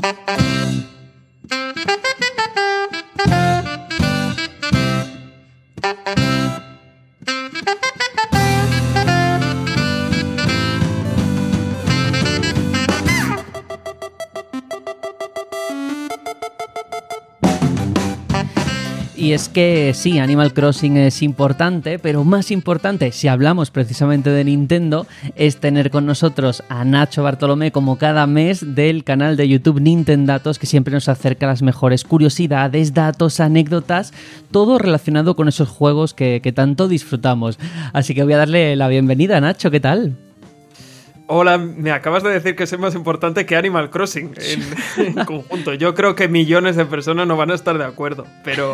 Thank you. Y es que sí, Animal Crossing es importante, pero más importante, si hablamos precisamente de Nintendo, es tener con nosotros a Nacho Bartolomé como cada mes del canal de YouTube Nintendatos, que siempre nos acerca las mejores curiosidades, datos, anécdotas, todo relacionado con esos juegos que, que tanto disfrutamos. Así que voy a darle la bienvenida Nacho, ¿qué tal? Hola, me acabas de decir que es más importante que Animal Crossing en, conjunto. Yo creo que millones de personas no van a estar de acuerdo, pero.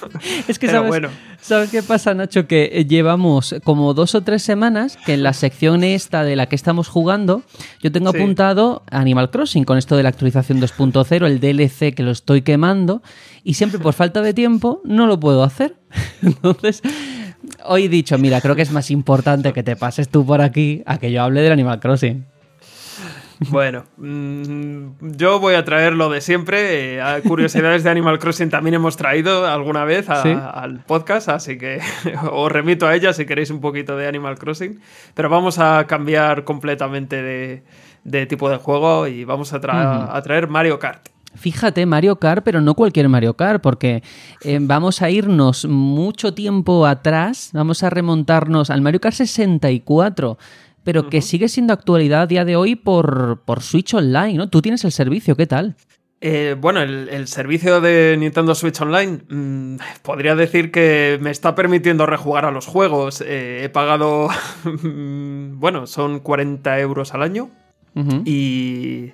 es que sabes, bueno. ¿sabes qué pasa, Nacho? Que llevamos como dos o tres semanas que en la sección esta de la que estamos jugando, yo tengo apuntado Animal Crossing con esto de la actualización 2.0, el DLC que lo estoy quemando, y siempre por falta de tiempo no lo puedo hacer. Entonces hoy he dicho, mira, creo que es más importante que te pases tú por aquí a que yo hable del Animal Crossing. Bueno, mm, yo voy a traer lo de siempre. Eh, curiosidades de Animal Crossing también hemos traído alguna vez al podcast, así que os remito a ella si queréis un poquito de Animal Crossing. Pero vamos a cambiar completamente de, tipo de juego y vamos a traer Mario Kart. Fíjate, Mario Kart, pero no cualquier Mario Kart, porque eh, vamos a irnos mucho tiempo atrás, vamos a remontarnos al Mario Kart 64, pero que sigue siendo actualidad a día de hoy por, por Switch Online, ¿no? Tú tienes el servicio, ¿qué tal? Eh, bueno, el, servicio de Nintendo Switch Online mm, podría decir que me está permitiendo rejugar a los juegos. Eh, he pagado, bueno, son 40 euros al año y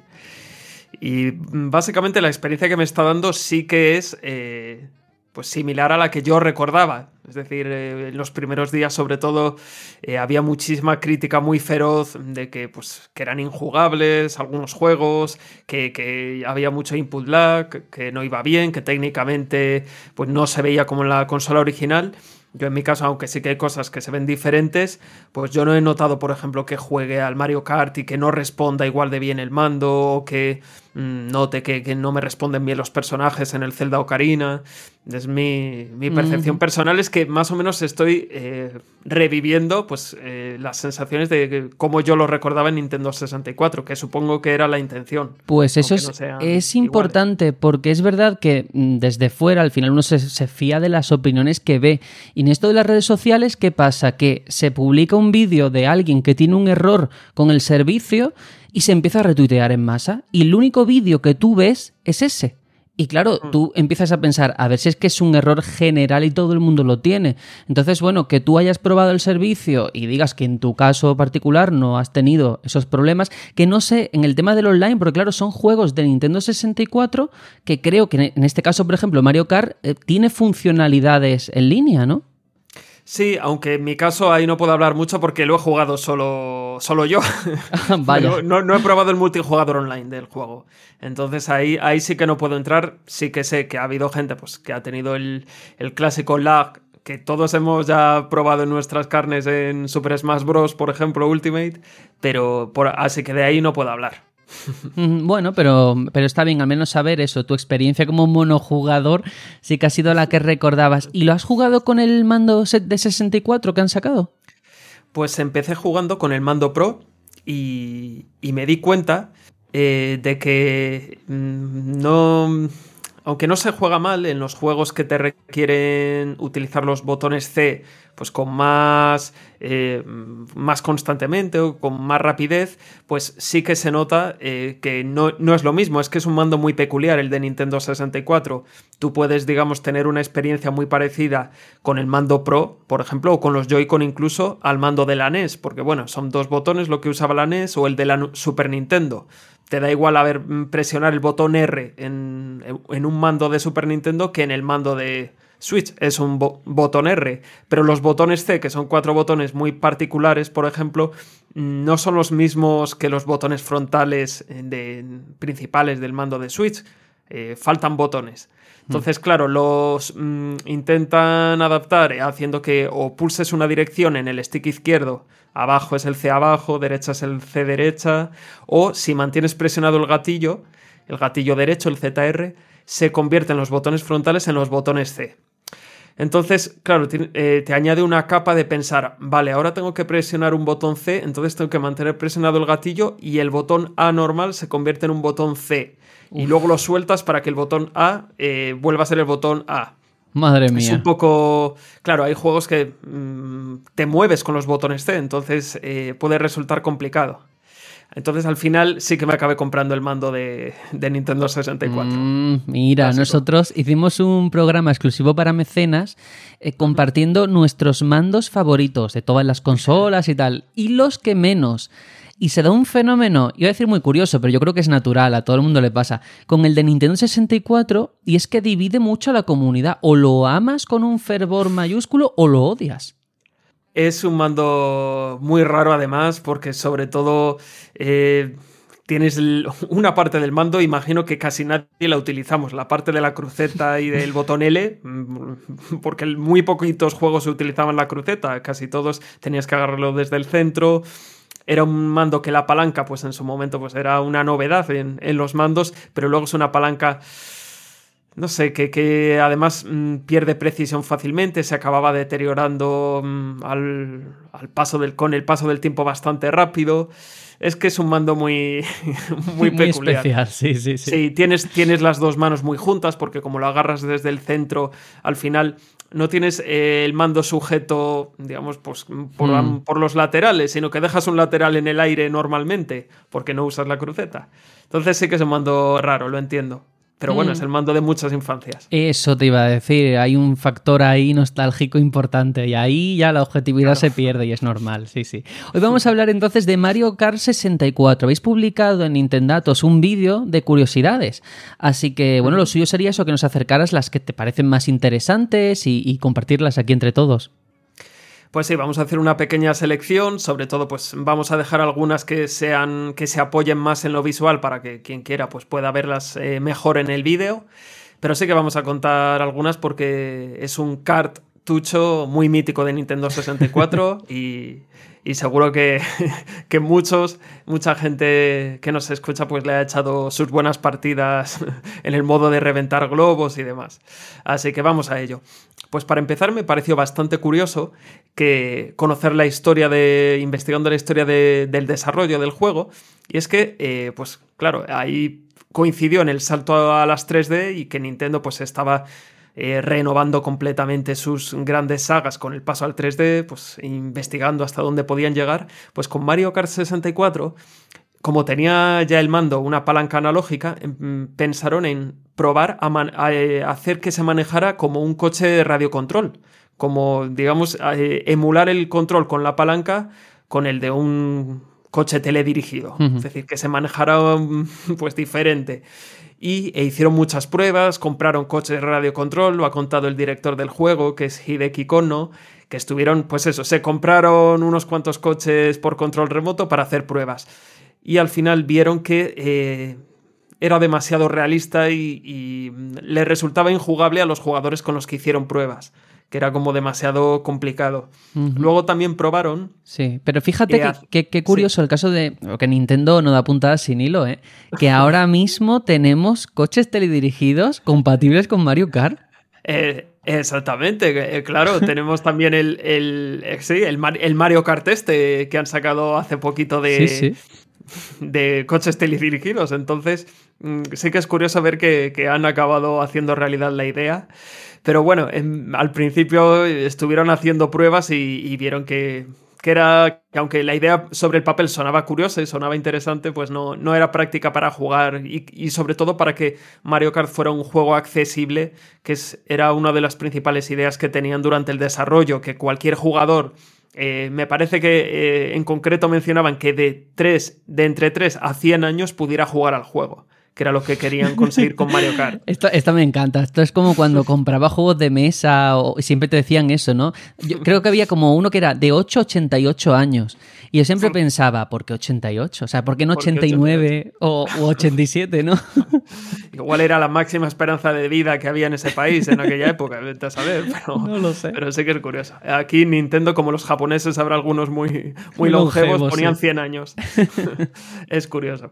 y básicamente la experiencia que me está dando sí que es eh, pues similar a la que yo recordaba. Es decir, eh, en los primeros días sobre todo eh, había muchísima crítica muy feroz de que, pues, que eran injugables algunos juegos, que, que, había mucho input lag, que no iba bien, que técnicamente pues, no se veía como en la consola original. Yo en mi caso, aunque sí que hay cosas que se ven diferentes, pues yo no he notado, por ejemplo, que juegue al Mario Kart y que no responda igual de bien el mando, o que note que, no me responden bien los personajes en el Zelda Ocarina. Es mi, percepción personal, es que más o menos estoy eh, reviviendo pues, eh, las sensaciones de cómo yo lo recordaba en Nintendo 64, que supongo que era la intención. Pues eso es, es importante, porque es verdad que mm, desde fuera al final uno se, se fía de las opiniones que ve. Y en esto de las redes sociales, ¿qué pasa? Que se publica un vídeo de alguien que tiene un error con el servicio y se empieza a retuitear en masa. Y el único vídeo que tú ves es ese. Y claro, mm. tú empiezas a pensar, a ver si es que es un error general y todo el mundo lo tiene. Entonces, bueno, que tú hayas probado el servicio y digas que en tu caso particular no has tenido esos problemas, que no sé, en el tema del online, porque claro, son juegos de Nintendo 64 que creo que en este caso, por ejemplo, Mario Kart eh, tiene funcionalidades en línea, ¿no? Sí, aunque en mi caso ahí no puedo hablar mucho porque lo he jugado solo, solo yo. Vaya. No, no, he probado el multijugador online del juego. Entonces ahí, ahí sí que no puedo entrar. Sí que sé que ha habido gente pues, que ha tenido el, el clásico lag que todos hemos ya probado en nuestras carnes en Super Smash Bros., por ejemplo, Ultimate, pero por, así que de ahí no puedo hablar. Bueno, pero, pero está bien, al menos saber eso, tu experiencia como monojugador sí que ha sido la que recordabas. ¿Y lo has jugado con el mando de 64 que han sacado? Pues empecé jugando con el mando Pro y, me di cuenta eh, de que mm, no... Aunque no se juega mal en los juegos que te requieren utilizar los botones C pues con más, eh, más constantemente o con más rapidez, pues sí que se nota eh, que no, no, es lo mismo, es que es un mando muy peculiar el de Nintendo 64. Tú puedes, digamos, tener una experiencia muy parecida con el mando Pro, por ejemplo, o con los Joy-Con incluso al mando de la NES, porque bueno, son dos botones lo que usaba la NES o el de la Super Nintendo te da igual haber mm, presionar el botón R en, un mando de Super Nintendo que en el mando de, Switch es un botón R, pero los botones C, que son cuatro botones muy particulares, por ejemplo, no son los mismos que los botones frontales principales del mando de Switch. Eh, faltan botones. Entonces, mm. claro, los mm, intentan adaptar haciendo que o pulses una dirección en el stick izquierdo, abajo es el C abajo, derecha es el C derecha, o si mantienes presionado el gatillo, el gatillo derecho, el ZR, se convierte en los botones frontales en los botones C. Entonces, claro, eh, te, añade una capa de pensar, vale, ahora tengo que presionar un botón C, entonces tengo que mantener presionado el gatillo y el botón A normal se convierte en un botón C. Y luego lo sueltas para que el botón A eh, vuelva a ser el botón A. Madre mía. Es un poco. Claro, hay juegos que mm, te mueves con los botones C, entonces eh, puede resultar complicado. Entonces al final sí que me acabé comprando el mando de, Nintendo 64. Mm, mira, nosotros hicimos un programa exclusivo para mecenas eh, compartiendo nuestros mandos favoritos de todas las consolas y tal, y los que menos. Y se da un fenómeno, iba a decir muy curioso, pero yo creo que es natural, a todo el mundo le pasa, con el de Nintendo 64, y es que divide mucho a la comunidad. O lo amas con un fervor mayúsculo o lo odias. Es un mando muy raro además, porque sobre todo eh, tienes una parte del mando, imagino que casi nadie la utilizamos, la parte de la cruceta y del botón L, mm, porque muy poquitos juegos se utilizaban la cruceta, casi todos tenías que agarrarlo desde el centro. Era un mando que la palanca, pues en su momento, pues era una novedad en, en los mandos, pero luego es una palanca no sé, que, además mm, pierde precisión fácilmente, se acababa deteriorando mm, al, paso del, con el paso del tiempo bastante rápido. Es que es un mando muy, muy, muy especial, sí, sí, sí. Sí, tienes, tienes las dos manos muy juntas porque como lo agarras desde el centro, al final no tienes eh, el mando sujeto, digamos, pues, por, mm. por, los laterales, sino que dejas un lateral en el aire normalmente porque no usas la cruceta. Entonces sí que es un mando raro, lo entiendo. Pero bueno, es mm. el mando de muchas infancias. Eso te iba a decir, hay un factor ahí nostálgico importante y ahí ya la objetividad se pierde y es normal, sí, sí. Hoy vamos a hablar entonces de Mario Kart 64. Habéis publicado en Nintendatos un vídeo de curiosidades, así que bueno, lo suyo sería eso, que nos acercaras las que te parecen más interesantes y compartirlas aquí entre todos. Pues sí, vamos a hacer una pequeña selección, sobre todo pues vamos a dejar algunas que sean que se apoyen más en lo visual para que quien quiera pues pueda verlas eh, mejor en el vídeo, pero sí que vamos a contar algunas porque es un cartucho muy mítico de Nintendo 64 y, y seguro que, que, muchos, mucha gente que nos escucha pues le ha echado sus buenas partidas en el modo de reventar globos y demás. Así que vamos a ello. Pues para empezar me pareció bastante curioso que conocer la historia de, investigando la historia del desarrollo del juego, y es que, eh, pues claro, ahí coincidió en el salto a las 3D y que Nintendo pues estaba eh, renovando completamente sus grandes sagas con el paso al 3D, pues investigando hasta dónde podían llegar, pues con Mario Kart 64 como tenía ya el mando una palanca analógica, em, pensaron en probar a, eh, hacer que se manejara como un coche de radiocontrol, como, digamos, eh, emular el control con la palanca con el de un coche teledirigido, es decir, que se manejara mm, pues diferente. Y e hicieron muchas pruebas, compraron coches de radiocontrol, lo ha contado el director del juego, que es Hideki Kono, que estuvieron, pues eso, se compraron unos cuantos coches por control remoto para hacer pruebas y al final vieron que eh, era demasiado realista y, le resultaba injugable a los jugadores con los que hicieron pruebas que era como demasiado complicado. Luego también probaron. Sí, pero fíjate que, qué curioso el caso de. que Nintendo no da puntadas sin hilo, ¿eh? Que ahora mismo tenemos coches teledirigidos compatibles con Mario Kart. Eh, exactamente, eh, claro, tenemos también el, el, el, Mario Kart este que han sacado hace poquito de, sí, de coches teledirigidos. Entonces, mm, sí que es curioso ver que, han acabado haciendo realidad la idea. Pero bueno, al principio estuvieron haciendo pruebas y, vieron que, era que aunque la idea sobre el papel sonaba curiosa y sonaba interesante, pues no, no era práctica para jugar y, y, sobre todo para que Mario Kart fuera un juego accesible, que es, era una de las principales ideas que tenían durante el desarrollo, que cualquier jugador eh, me parece que eh, en concreto mencionaban que de, 3, de entre 3 a 100 años pudiera jugar al juego que era lo que querían conseguir con Mario Kart. Esto, esto, me encanta. Esto es como cuando compraba juegos de mesa o siempre te decían eso, ¿no? Yo creo que había como uno que era de 8 a 88 años. Y yo siempre pensaba, ¿por qué 88? O sea, ¿por qué no 89 o 87, no? Igual era la máxima esperanza de vida que había en ese país en aquella época, vete a saber, pero, no lo sé. pero sí que es curioso. Aquí Nintendo, como los japoneses, habrá algunos muy, muy longevos, ponían 100 años. es curioso.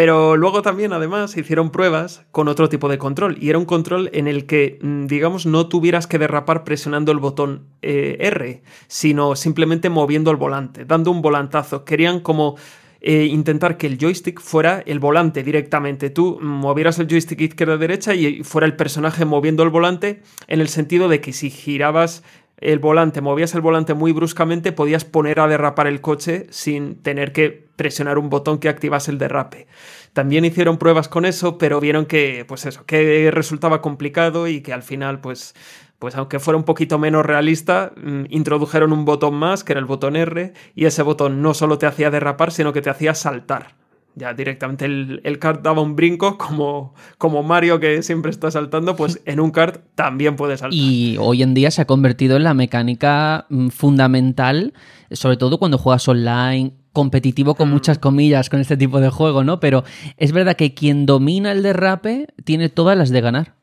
Pero luego también, además, hicieron pruebas con otro tipo de control. Y era un control en el que, mm, digamos, no tuvieras que derrapar presionando el botón eh, R, sino simplemente moviendo el volante, dando un volantazo. Querían como eh, intentar que el joystick fuera el volante directamente. Tú movieras el joystick izquierda-derecha y fuera el personaje moviendo el volante en el sentido de que si girabas el volante, movías el volante muy bruscamente, podías poner a derrapar el coche sin tener que presionar un botón que activase el derrape. También hicieron pruebas con eso, pero vieron que, pues eso, que resultaba complicado y que al final, pues, pues aunque fuera un poquito menos realista, mm, introdujeron un botón más, que era el botón R, y ese botón no solo te hacía derrapar, sino que te hacía saltar. Ya directamente el, el kart daba un brinco, como, como Mario que siempre está saltando, pues en un kart también puede saltar. Y hoy en día se ha convertido en la mecánica mm, fundamental, sobre todo cuando juegas online, competitivo con mm. muchas comillas con este tipo de juego, ¿no? Pero es verdad que quien domina el derrape tiene todas las de ganar.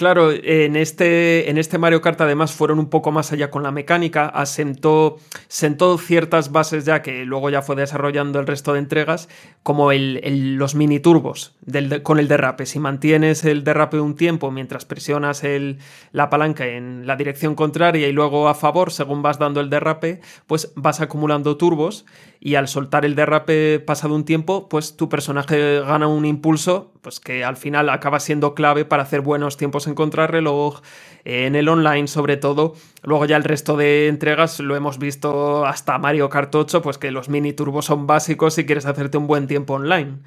Claro, en este, en este Mario Kart además fueron un poco más allá con la mecánica, asentó sentó ciertas bases ya que luego ya fue desarrollando el resto de entregas, como el, los mini turbos con el derrape. Si mantienes el derrape un tiempo mientras presionas el, la palanca en la dirección contraria y luego a favor, según vas dando el derrape, pues vas acumulando turbos y al soltar el derrape pasado un tiempo, pues tu personaje gana un impulso, pues que al final acaba siendo clave para hacer buenos tiempos en contrarreloj, en el online sobre todo. Luego ya el resto de entregas lo hemos visto hasta Mario Kart 8, pues que los mini turbos son básicos si quieres hacerte un buen tiempo online.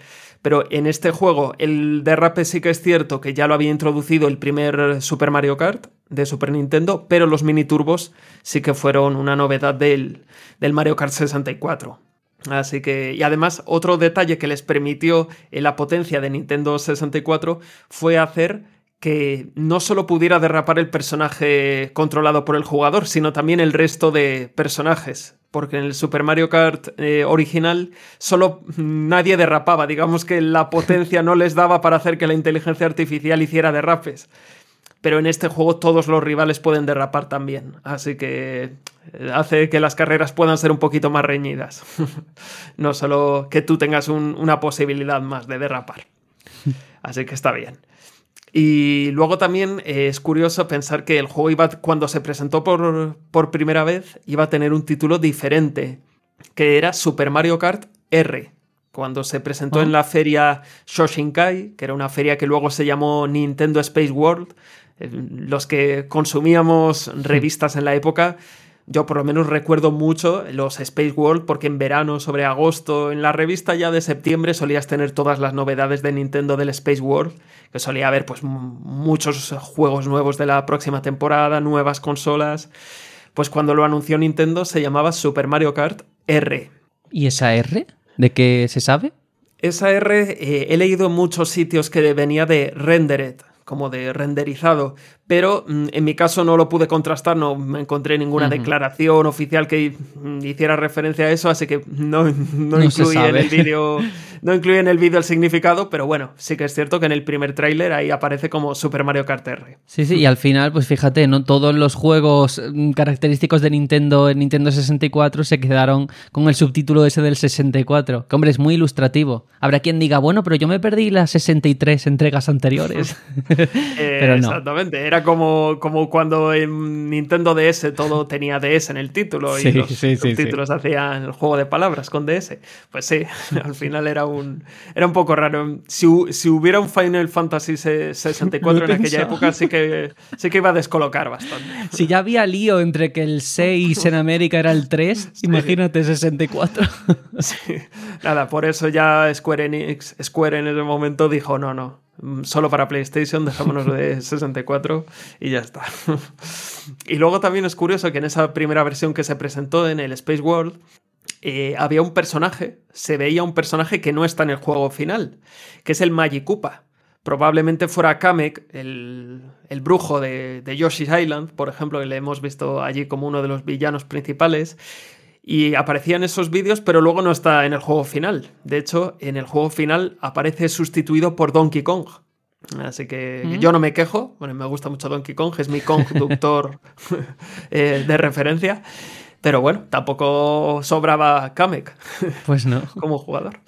Pero en este juego el derrape sí que es cierto que ya lo había introducido el primer Super Mario Kart de Super Nintendo, pero los mini turbos sí que fueron una novedad del, del Mario Kart 64. Así que, y además, otro detalle que les permitió la potencia de Nintendo 64 fue hacer que no solo pudiera derrapar el personaje controlado por el jugador, sino también el resto de personajes. Porque en el Super Mario Kart eh, original solo nadie derrapaba, digamos que la potencia no les daba para hacer que la inteligencia artificial hiciera derrapes. Pero en este juego todos los rivales pueden derrapar también, así que eh, hace que las carreras puedan ser un poquito más reñidas, no solo que tú tengas una posibilidad más de derrapar, así que está bien. Y luego también eh, es curioso pensar que el juego iba, cuando se presentó por, por primera vez, iba a tener un título diferente, que era Super Mario Kart R, cuando se presentó en la feria Shoshinkai, que era una feria que luego se llamó Nintendo Space World, eh, los que consumíamos revistas en la época, yo por lo menos recuerdo mucho los Space World porque en verano, sobre agosto, en la revista ya de septiembre solías tener todas las novedades de Nintendo del Space World, que solía haber pues muchos juegos nuevos de la próxima temporada, nuevas consolas. Pues cuando lo anunció Nintendo se llamaba Super Mario Kart R. ¿Y esa R? ¿De qué se sabe? Esa R eh, he leído en muchos sitios que venía de Rendered, como de renderizado, pero mm, en mi caso no lo pude contrastar, no me encontré ninguna declaración oficial que mm, hiciera referencia a eso, así que no, no, incluí en el vídeo no incluí en el vídeo el significado, pero bueno, sí que es cierto que en el primer tráiler ahí aparece como Super Mario Kart R. Sí, sí, y al final, pues fíjate, no todos los juegos mm, característicos de Nintendo en Nintendo 64 se quedaron con el subtítulo ese del 64, que hombre, es muy ilustrativo. Habrá quien diga, bueno, pero yo me perdí las 63 entregas anteriores. pero no. Exactamente, era como, como cuando en Nintendo DS todo tenía DS en el título y los subtítulos hacían el juego de palabras con DS. Pues sí, al final era un, era un poco raro. Si, hubiera un Final Fantasy 64 en aquella época, sí que, sí que iba a descolocar bastante. Si ya había lío entre que el 6 en América era el 3, imagínate 64. Nada, por eso ya Square Enix, Square en ese momento dijo, no, no, solo para PlayStation, dejémonos de 64 y ya está. y luego también es curioso que en esa primera versión que se presentó en el Space World, eh, había un personaje, se veía un personaje que no está en el juego final, que es el Magikupa. Probablemente fuera Kamek, el, brujo de, de Yoshi's Island, por ejemplo, que le hemos visto allí como uno de los villanos principales, y aparecía en esos vídeos, pero luego no está en el juego final. De hecho, en el juego final aparece sustituido por Donkey Kong. Así que mm. yo no me quejo, bueno, me gusta mucho Donkey Kong, es mi conductor eh, de referencia, pero bueno, tampoco sobraba Kamek. Pues no. como jugador.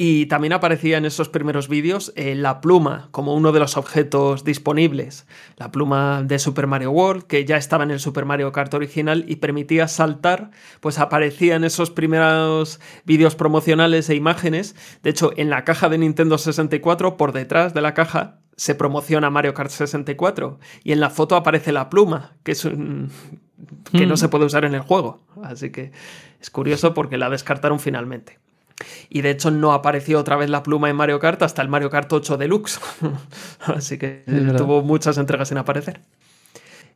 Y también aparecía en esos primeros vídeos eh, la pluma como uno de los objetos disponibles. La pluma de Super Mario World, que ya estaba en el Super Mario Kart original y permitía saltar, pues aparecía en esos primeros vídeos promocionales e imágenes. De hecho, en la caja de Nintendo 64, por detrás de la caja, se promociona Mario Kart 64 y en la foto aparece la pluma, que es un... que no mm. se puede usar en el juego. Así que es curioso porque la descartaron finalmente. Y de hecho no apareció otra vez la pluma en Mario Kart hasta el Mario Kart 8 Deluxe. Así que tuvo muchas entregas sin aparecer.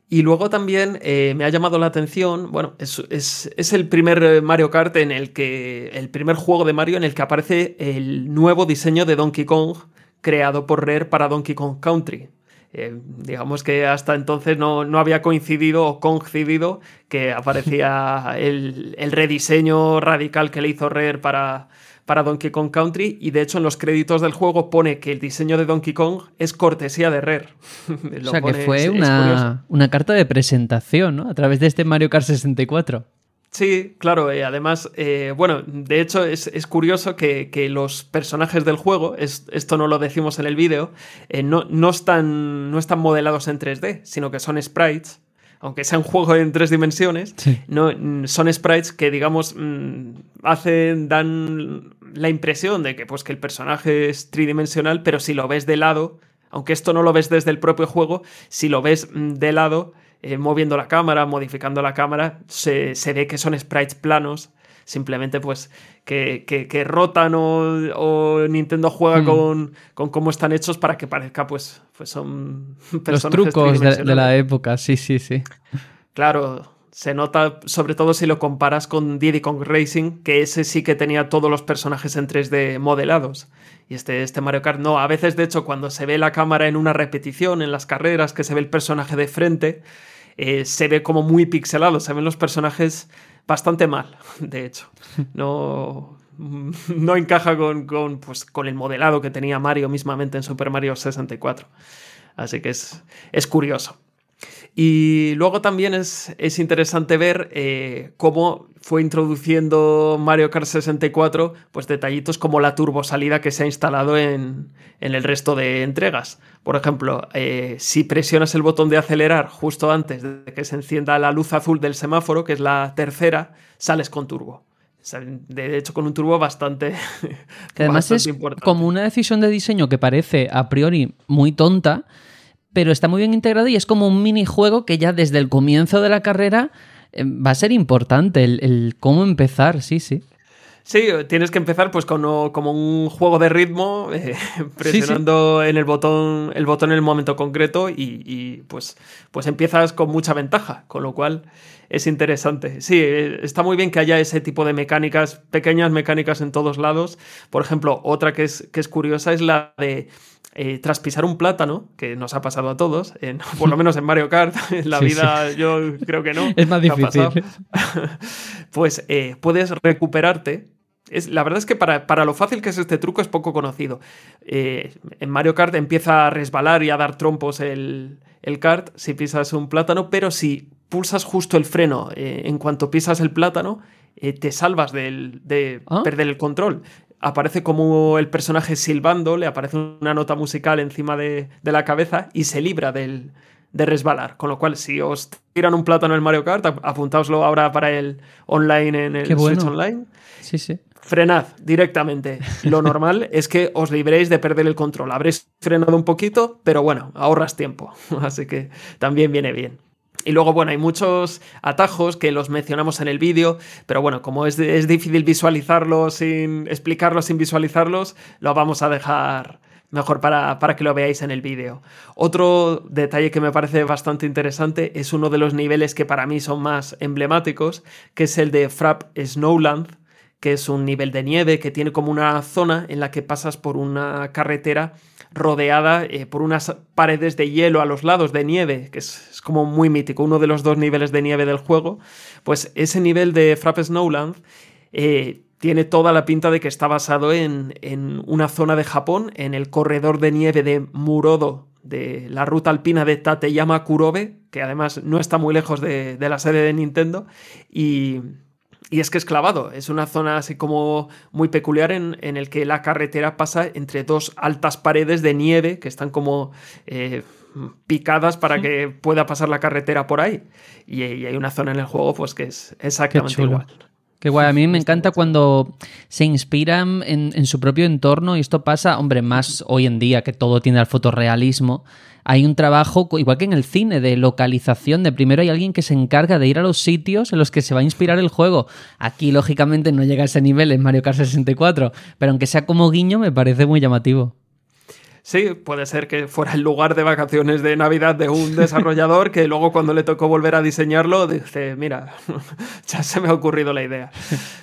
Y luego también eh, me ha llamado la atención, bueno, es, el primer Mario Kart en el que, el primer juego de Mario en el que aparece el nuevo diseño de Donkey Kong creado por Rare para Donkey Kong Country. Eh, digamos que hasta entonces no, había coincidido o coincidido que aparecía el, rediseño radical que le hizo Rare para, para Donkey Kong Country y de hecho en los créditos del juego pone que el diseño de Donkey Kong es cortesía de Rare. o sea que fue una, una, carta de presentación, ¿no? A través de este Mario Kart 64. Sí, claro, eh, además, eh, bueno, de hecho es, curioso que, los personajes del juego, esto no lo decimos en el vídeo, eh, no, no, están, no están modelados en 3D, sino que son sprites, aunque sea un juego en tres dimensiones, no, son sprites que, digamos, mm, hacen, dan la impresión de que, pues, que el personaje es tridimensional, pero si lo ves de lado, aunque esto no lo ves desde el propio juego, si lo ves mm, de lado, eh, moviendo la cámara, modificando la cámara, se, ve que son sprites planos, simplemente pues que, rotan o, Nintendo juega hmm. con, con, cómo están hechos para que parezca pues, pues son personajes Los trucos de, la época, sí, sí, sí. Claro, se nota sobre todo si lo comparas con Diddy Kong Racing, que ese sí que tenía todos los personajes en 3D modelados. Y este, este Mario Kart no. A veces, de hecho, cuando se ve la cámara en una repetición, en las carreras, que se ve el personaje de frente, eh, se ve como muy pixelado, se ven los personajes bastante mal, de hecho. No, no encaja con, con, pues, con el modelado que tenía Mario mismamente en Super Mario 64. Así que es, es curioso. Y luego también es, es interesante ver eh, cómo fue introduciendo Mario Kart 64 pues detallitos como la turbosalida que se ha instalado en, el resto de entregas. Por ejemplo, eh, si presionas el botón de acelerar justo antes de que se encienda la luz azul del semáforo, que es la tercera, sales con turbo. De hecho, con un turbo bastante. Que además es como una decisión de diseño que parece a priori muy tonta, pero está muy bien integrado y es como un minijuego que ya desde el comienzo de la carrera eh, va a ser importante el, cómo empezar, sí, sí. Sí, tienes que empezar pues como, un juego de ritmo, eh, presionando en el botón, el botón en el momento concreto y, pues, pues empiezas con mucha ventaja, con lo cual es interesante. Sí, eh, está muy bien que haya ese tipo de mecánicas, pequeñas mecánicas en todos lados. Por ejemplo, otra que es, que es curiosa es la de eh, tras pisar un plátano, que nos ha pasado a todos, por lo menos en Mario Kart, en la vida yo creo que no. Es más difícil. pues eh, puedes recuperarte. Es, la verdad es que para, lo fácil que es este truco es poco conocido. Eh, en Mario Kart empieza a resbalar y a dar trompos el, el kart si pisas un plátano, pero si pulsas justo el freno en cuanto pisas el plátano, te salvas de ah. perder el control aparece como el personaje silbando, le aparece una nota musical encima de, la cabeza y se libra del, de resbalar. Con lo cual, si os tiran un plátano en el Mario Kart, apuntaoslo ahora para el online en el Switch Online. Sí, sí. Frenad directamente. Lo normal es que os libréis de perder el control. Habréis frenado un poquito, pero bueno, ahorras tiempo. Así que también viene bien. Y luego, bueno, hay muchos atajos que los mencionamos en el vídeo, pero bueno, como es, es difícil visualizarlos sin explicarlos sin visualizarlos, lo vamos a dejar mejor para, para, que lo veáis en el vídeo. Otro detalle que me parece bastante interesante es uno de los niveles que para mí son más emblemáticos, que es el de Frap Snowland, que es un nivel de nieve que tiene como una zona en la que pasas por una carretera rodeada eh, por unas paredes de hielo a los lados de nieve, que es, como muy mítico, uno de los dos niveles de nieve del juego, pues ese nivel de Frappe Snowland eh, tiene toda la pinta de que está basado en, una zona de Japón, en el corredor de nieve de Murodo, de la ruta alpina de Tateyama Kurobe, que además no está muy lejos de, de la sede de Nintendo, y y es que es clavado, es una zona así como muy peculiar en, en el que la carretera pasa entre dos altas paredes de nieve que están como eh, picadas para que pueda pasar la carretera por ahí. Y, hay una zona en el juego pues que es exactamente igual. Qué guay, a mí me encanta cuando se inspiran en, su propio entorno y esto pasa, hombre, más hoy en día que todo tiene al fotorrealismo. Hay un trabajo, igual que en el cine, de localización, de primero hay alguien que se encarga de ir a los sitios en los que se va a inspirar el juego. Aquí, lógicamente, no llega a ese nivel en Mario Kart 64, pero aunque sea como guiño, me parece muy llamativo. Sí, puede ser que fuera el lugar de vacaciones de Navidad de un desarrollador que luego cuando le tocó volver a diseñarlo dice, mira, ya se me ha ocurrido la idea.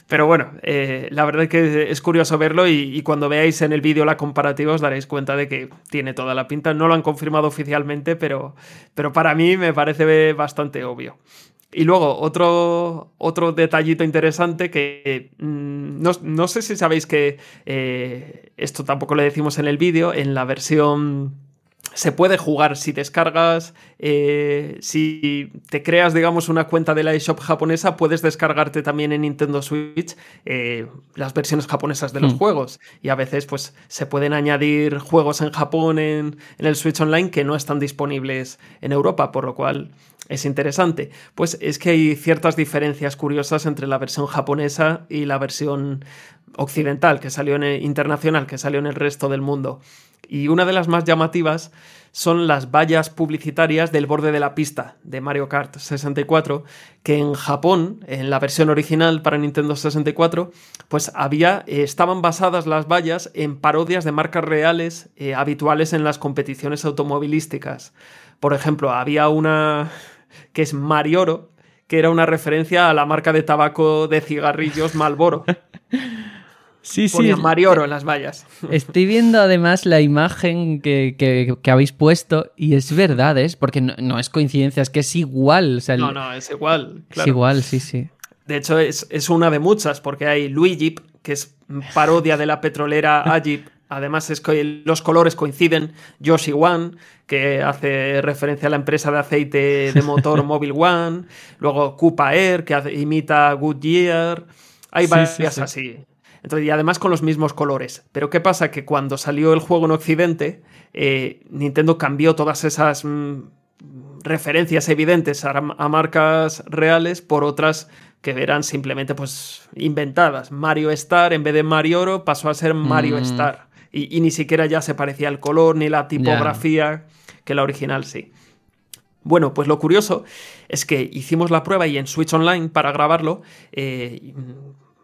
Pero bueno, eh, la verdad es que es curioso verlo y, cuando veáis en el vídeo la comparativa os daréis cuenta de que tiene toda la pinta. No lo han confirmado oficialmente, pero, pero para mí me parece bastante obvio. Y luego, otro, otro detallito interesante que mm, no, sé si sabéis que eh, esto tampoco lo decimos en el vídeo, en la versión se puede jugar si descargas, eh, si te creas, digamos, una cuenta de la eShop japonesa, puedes descargarte también en Nintendo Switch eh, las versiones japonesas de los hmm. juegos. Y a veces, pues, se pueden añadir juegos en Japón en, en, el Switch Online que no están disponibles en Europa, por lo cual es interesante? Pues es que hay ciertas diferencias curiosas entre la versión japonesa y la versión occidental, que salió en el, internacional, que salió en el resto del mundo. Y una de las más llamativas son las vallas publicitarias del borde de la pista de Mario Kart 64, que en Japón, en la versión original para Nintendo 64, pues había, eh, estaban basadas las vallas en parodias de marcas reales eh, habituales en las competiciones automovilísticas. Por ejemplo, había una que es Marioro, que era una referencia a la marca de tabaco de cigarrillos Malboro. Sí, sí. Marioro en las vallas. Estoy viendo además la imagen que, habéis puesto y es verdad, ¿es? Porque no, es coincidencia, es que es igual. no, no, es igual. Es igual, sí, sí. De hecho, es, una de muchas, porque hay Luigi, que es parodia de la petrolera Ajip, Además es que los colores coinciden. Yoshi One, que hace referencia a la empresa de aceite de motor Mobile One. Luego Koopa Air, que imita Goodyear. Hay varias así. Entonces, y además con los mismos colores. Pero ¿qué pasa? Que cuando salió el juego en Occidente, eh, Nintendo cambió todas esas mm, referencias evidentes a, marcas reales por otras que eran simplemente pues inventadas. Mario Star en vez de Mario Oro pasó a ser Mario mm. Star y, ni siquiera ya se parecía el color ni la tipografía que la original sí. Bueno, pues lo curioso es que hicimos la prueba y en Switch Online para grabarlo eh,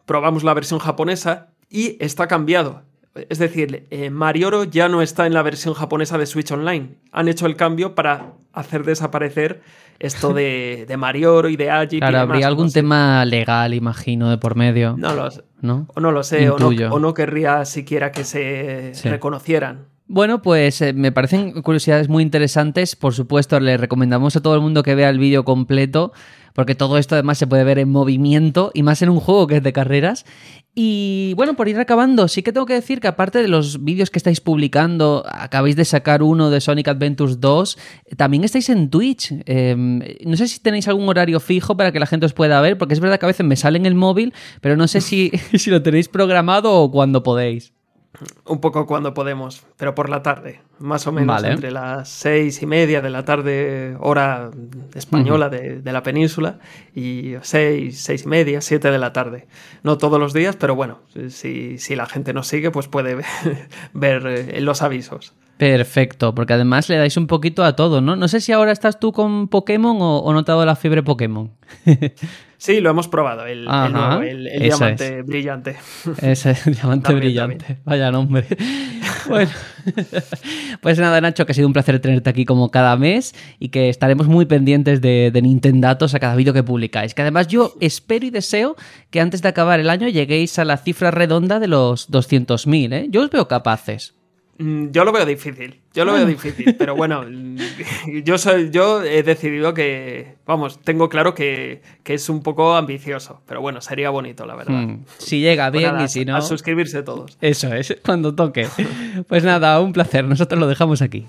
probamos la versión japonesa y está cambiado. Es decir, eh, Marioro ya no está en la versión japonesa de Switch Online. Han hecho el cambio para hacer desaparecer esto de, de Marioro y de Aji. Claro, habría algún tema legal, imagino, de por medio. No lo sé. ¿No? O no lo sé, o no, querría siquiera que se reconocieran. Bueno, pues eh, me parecen curiosidades muy interesantes. Por supuesto, le recomendamos a todo el mundo que vea el vídeo completo, porque todo esto además se puede ver en movimiento y más en un juego que es de carreras. Y bueno, por ir acabando, sí que tengo que decir que aparte de los vídeos que estáis publicando, acabáis de sacar uno de Sonic Adventures 2, también estáis en Twitch. Em, no sé si tenéis algún horario fijo para que la gente os pueda ver, porque es verdad que a veces me sale en el móvil, pero no sé si, si lo tenéis programado o cuando podéis. Un poco cuando podemos, pero por la tarde, más o menos entre las seis y media de la tarde, hora española de, la península, y seis, seis y media, siete de la tarde. No todos los días, pero bueno, si, si la gente nos sigue, pues puede ver, eh, los avisos. Perfecto, porque además le dais un poquito a todo, ¿no? No sé si ahora estás tú con Pokémon o, o no te ha dado la fiebre Pokémon. Sí, lo hemos probado, el, nuevo, el, diamante brillante. Ese diamante brillante, vaya nombre. bueno, pues nada, Nacho, que ha sido un placer tenerte aquí como cada mes y que estaremos muy pendientes de, de Nintendatos a cada vídeo que publicáis. Que además yo espero y deseo que antes de acabar el año lleguéis a la cifra redonda de los 200.000, ¿eh? Yo os veo capaces. Mm, yo lo veo difícil, yo lo veo difícil, pero bueno, yo soy, yo he decidido que, vamos, tengo claro que, es un poco ambicioso, pero bueno, sería bonito, la verdad. Mm, si llega pues bien y si no. A suscribirse todos. Eso es, cuando toque. Pues nada, un placer, nosotros lo dejamos aquí.